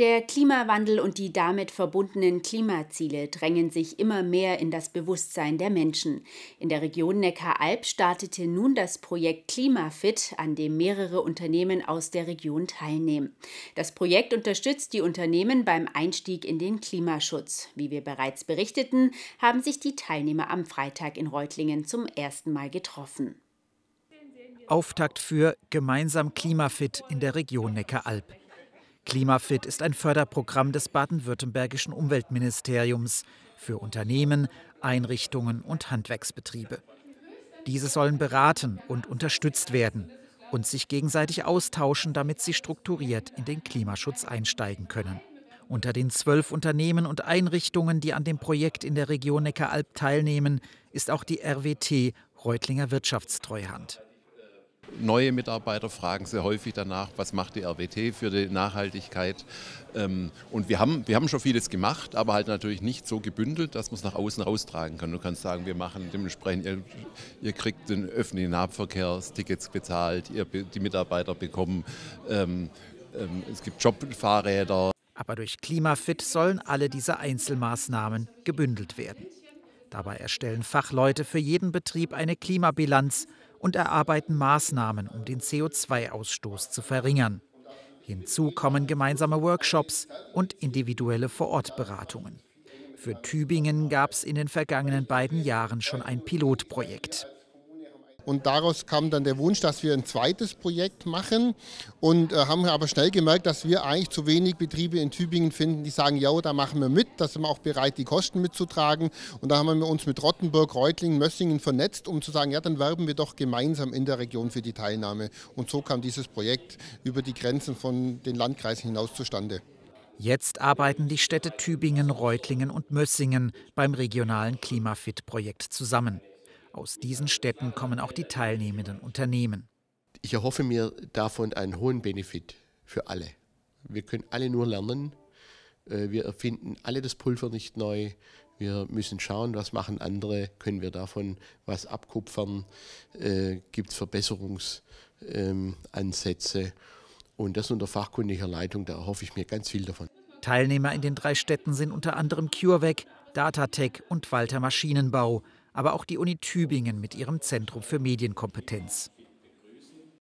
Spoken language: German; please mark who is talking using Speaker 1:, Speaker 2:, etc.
Speaker 1: Der Klimawandel und die damit verbundenen Klimaziele drängen sich immer mehr in das Bewusstsein der Menschen. In der Region Neckar-Alb startete nun das Projekt Klimafit, an dem mehrere Unternehmen aus der Region teilnehmen. Das Projekt unterstützt die Unternehmen beim Einstieg in den Klimaschutz. Wie wir bereits berichteten, haben sich die Teilnehmer am Freitag in Reutlingen zum ersten Mal getroffen.
Speaker 2: Auftakt für Gemeinsam Klimafit in der Region Neckar-Alb. Klimafit ist ein Förderprogramm des baden-württembergischen Umweltministeriums für Unternehmen, Einrichtungen und Handwerksbetriebe. Diese sollen beraten und unterstützt werden und sich gegenseitig austauschen, damit sie strukturiert in den Klimaschutz einsteigen können. Unter den zwölf Unternehmen und Einrichtungen, die an dem Projekt in der Region Neckaralb teilnehmen, ist auch die RWT Reutlinger Wirtschaftstreuhand
Speaker 3: neue Mitarbeiter fragen sehr häufig danach, was macht die RWT für die Nachhaltigkeit. Ähm, und wir haben, wir haben schon vieles gemacht, aber halt natürlich nicht so gebündelt, dass man es nach außen raustragen kann. Du kannst sagen, wir machen dementsprechend, ihr, ihr kriegt den öffentlichen Nahverkehrstickets bezahlt, ihr, die Mitarbeiter bekommen, ähm, ähm, es gibt Jobfahrräder.
Speaker 2: Aber durch Klimafit sollen alle diese Einzelmaßnahmen gebündelt werden. Dabei erstellen Fachleute für jeden Betrieb eine Klimabilanz und erarbeiten Maßnahmen, um den CO2-Ausstoß zu verringern. Hinzu kommen gemeinsame Workshops und individuelle Vorortberatungen. Für Tübingen gab es in den vergangenen beiden Jahren schon ein Pilotprojekt.
Speaker 4: Und daraus kam dann der Wunsch, dass wir ein zweites Projekt machen und äh, haben aber schnell gemerkt, dass wir eigentlich zu wenig Betriebe in Tübingen finden, die sagen, ja, da machen wir mit, da sind wir auch bereit, die Kosten mitzutragen. Und da haben wir uns mit Rottenburg, Reutlingen, Mössingen vernetzt, um zu sagen, ja, dann werben wir doch gemeinsam in der Region für die Teilnahme. Und so kam dieses Projekt über die Grenzen von den Landkreisen hinaus zustande.
Speaker 2: Jetzt arbeiten die Städte Tübingen, Reutlingen und Mössingen beim regionalen Klimafit-Projekt zusammen. Aus diesen Städten kommen auch die teilnehmenden Unternehmen.
Speaker 5: Ich erhoffe mir davon einen hohen Benefit für alle. Wir können alle nur lernen. Äh, wir erfinden alle das Pulver nicht neu. Wir müssen schauen, was machen andere, können wir davon was abkupfern, äh, gibt es Verbesserungsansätze. Ähm, und das unter fachkundiger Leitung, da erhoffe ich mir ganz viel davon.
Speaker 2: Teilnehmer in den drei Städten sind unter anderem CureVac, Datatec und Walter Maschinenbau aber auch die Uni Tübingen mit ihrem Zentrum für Medienkompetenz.